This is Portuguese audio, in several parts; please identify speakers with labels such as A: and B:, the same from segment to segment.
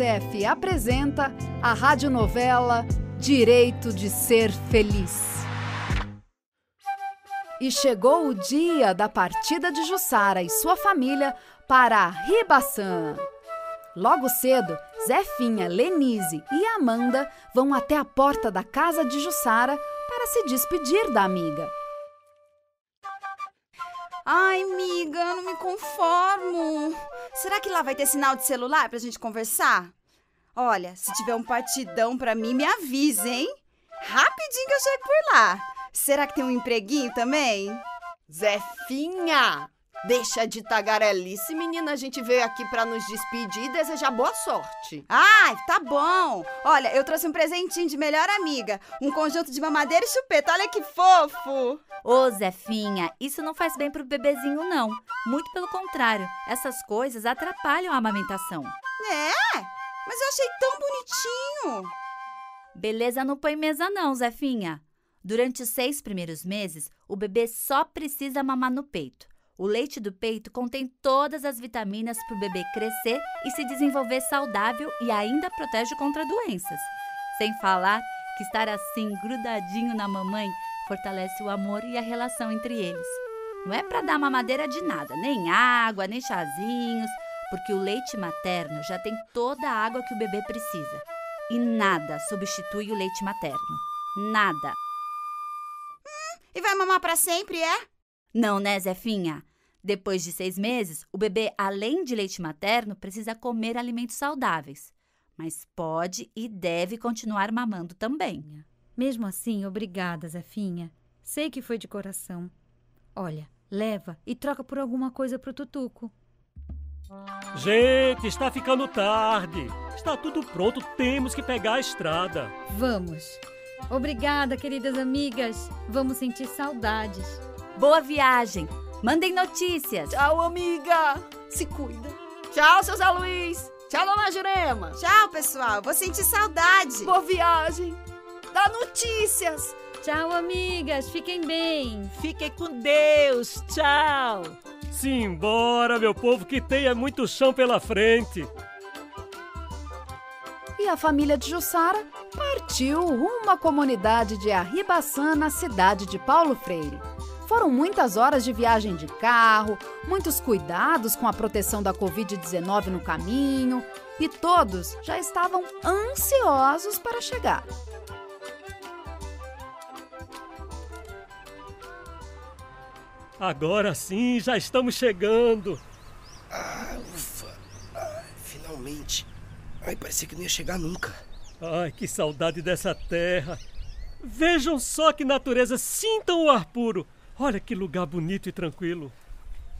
A: Unicef apresenta a radionovela Direito de Ser Feliz. E chegou o dia da partida de Jussara e sua família para Ribaçã. Logo cedo, Zefinha, Lenise e Amanda vão até a porta da casa de Jussara para se despedir da amiga.
B: Ai, amiga, não me conformo. Será que lá vai ter sinal de celular pra gente conversar? Olha, se tiver um partidão pra mim, me avisa, hein? Rapidinho que eu chego por lá. Será que tem um empreguinho também?
C: Zefinha! Deixa de tagarelice, menina. A gente veio aqui para nos despedir e desejar boa sorte.
B: Ai, tá bom. Olha, eu trouxe um presentinho de melhor amiga. Um conjunto de mamadeira e chupeta. Olha que fofo.
D: Ô, Zefinha, isso não faz bem pro bebezinho, não. Muito pelo contrário. Essas coisas atrapalham a amamentação.
B: É? Mas eu achei tão bonitinho.
D: Beleza não põe mesa não, Zefinha. Durante os seis primeiros meses, o bebê só precisa mamar no peito. O leite do peito contém todas as vitaminas para o bebê crescer e se desenvolver saudável e ainda protege contra doenças. Sem falar que estar assim grudadinho na mamãe fortalece o amor e a relação entre eles. Não é para dar mamadeira de nada, nem água, nem chazinhos, porque o leite materno já tem toda a água que o bebê precisa. E nada substitui o leite materno. Nada.
B: Hum, e vai mamar para sempre, é?
D: Não, né, Zefinha? Depois de seis meses, o bebê, além de leite materno, precisa comer alimentos saudáveis. Mas pode e deve continuar mamando também.
E: Mesmo assim, obrigada, Zefinha. Sei que foi de coração. Olha, leva e troca por alguma coisa pro Tutuco.
F: Gente, está ficando tarde. Está tudo pronto, temos que pegar a estrada.
E: Vamos. Obrigada, queridas amigas. Vamos sentir saudades.
D: Boa viagem. Mandem notícias.
C: Tchau, amiga. Se cuida. Tchau, seu Zé Luiz. Tchau, dona Jurema.
B: Tchau, pessoal. Vou sentir saudade.
C: Boa viagem. Dá notícias.
E: Tchau, amigas. Fiquem bem.
G: Fiquem com Deus. Tchau.
F: Simbora, meu povo, que tenha muito chão pela frente.
A: E a família de Jussara partiu rumo à comunidade de Arribaçã, na cidade de Paulo Freire. Foram muitas horas de viagem de carro, muitos cuidados com a proteção da Covid-19 no caminho e todos já estavam ansiosos para chegar.
F: Agora sim, já estamos chegando.
H: Ah, ufa. Ah, finalmente. Ai, parecia que não ia chegar nunca.
F: Ai, que saudade dessa terra. Vejam só que natureza, sintam o ar puro. Olha que lugar bonito e tranquilo.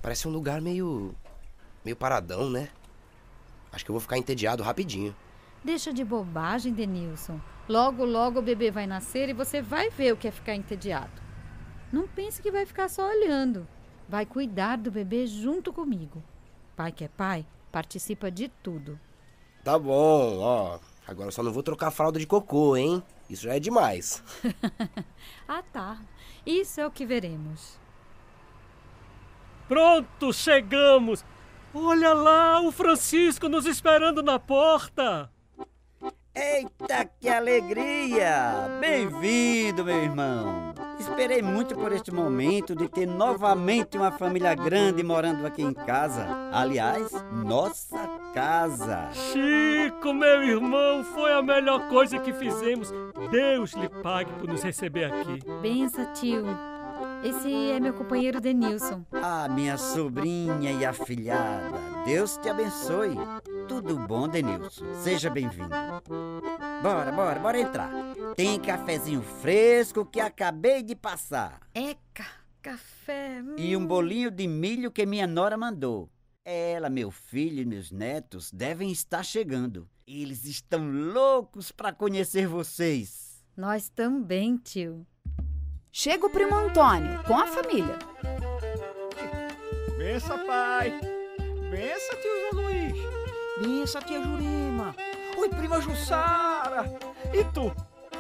H: Parece um lugar meio. meio paradão, né? Acho que eu vou ficar entediado rapidinho.
E: Deixa de bobagem, Denilson. Logo, logo o bebê vai nascer e você vai ver o que é ficar entediado. Não pense que vai ficar só olhando. Vai cuidar do bebê junto comigo. Pai que é pai, participa de tudo.
H: Tá bom, ó. Agora eu só não vou trocar a fralda de cocô, hein? Isso já é demais.
E: ah, tá. Isso é o que veremos.
F: Pronto, chegamos! Olha lá, o Francisco nos esperando na porta!
I: Eita, que alegria! Bem-vindo, meu irmão! Esperei muito por este momento de ter novamente uma família grande morando aqui em casa. Aliás, nossa casa.
F: Chico, meu irmão, foi a melhor coisa que fizemos. Deus lhe pague por nos receber aqui.
E: Bença, tio. Esse é meu companheiro Denilson.
I: Ah, minha sobrinha e afilhada. Deus te abençoe. Tudo bom, Denilson? Seja bem-vindo. Bora, bora, bora entrar. Tem cafezinho fresco que acabei de passar.
E: Eca, café. Hum.
I: E um bolinho de milho que minha nora mandou. Ela, meu filho e meus netos devem estar chegando. Eles estão loucos para conhecer vocês.
E: Nós também, tio.
A: Chega o primo Antônio com a família.
J: Bença, pai. Bença, tio Zé Luiz. Bença, tia Jurema. Oi, prima Jussara. E tu?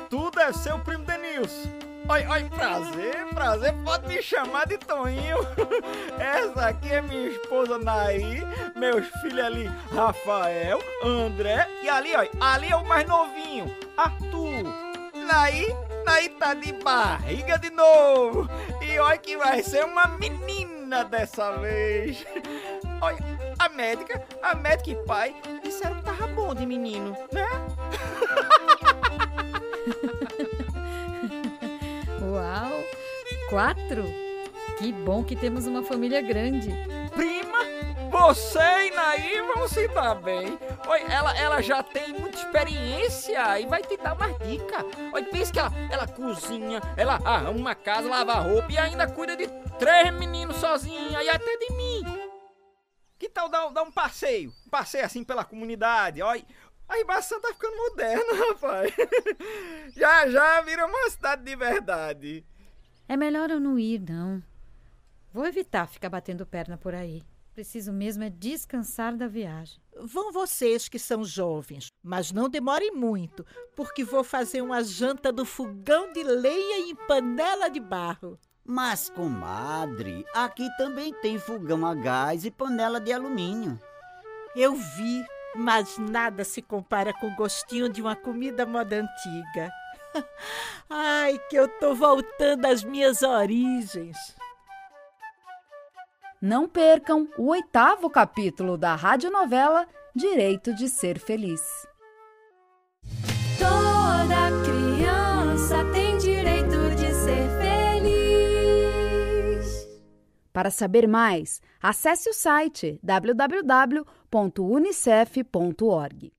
J: Tu deve ser o primo Denilson. Oi, oi, prazer, prazer, pode me chamar de Toninho. Essa aqui é minha esposa Naí, meus filhos ali, Rafael, André e ali, ó, ali é o mais novinho, Arthur. Naí, Naí tá de barriga de novo. E olha que vai ser uma menina dessa vez. Olha, a médica, a médica e pai disseram que tava bom de menino, né?
E: Quatro? Que bom que temos uma família grande.
J: Prima, você e Naí vão se dar bem. Oi, ela, ela já tem muita experiência e vai te dar mais dica. Oi, pensa que ela, ela cozinha, ela arruma uma casa, lava roupa e ainda cuida de três meninos sozinha e até de mim. Que tal dar, um- dar um passeio? Um passeio assim pela comunidade, olha. A Ribação tá ficando moderna, rapaz. Já já vira uma cidade de verdade.
E: É melhor eu não ir, não. Vou evitar ficar batendo perna por aí. Preciso mesmo é descansar da viagem.
G: Vão vocês que são jovens, mas não demorem muito, porque vou fazer uma janta do fogão de lenha em panela de barro.
I: Mas, comadre, aqui também tem fogão a gás e panela de alumínio.
G: Eu vi, mas nada se compara com o gostinho de uma comida moda antiga. Ai, que eu tô voltando às minhas origens.
A: Não percam o oitavo capítulo da radionovela Direito de Ser Feliz.
K: Toda criança tem direito de ser feliz.
A: Para saber mais, acesse o site www.unicef.org.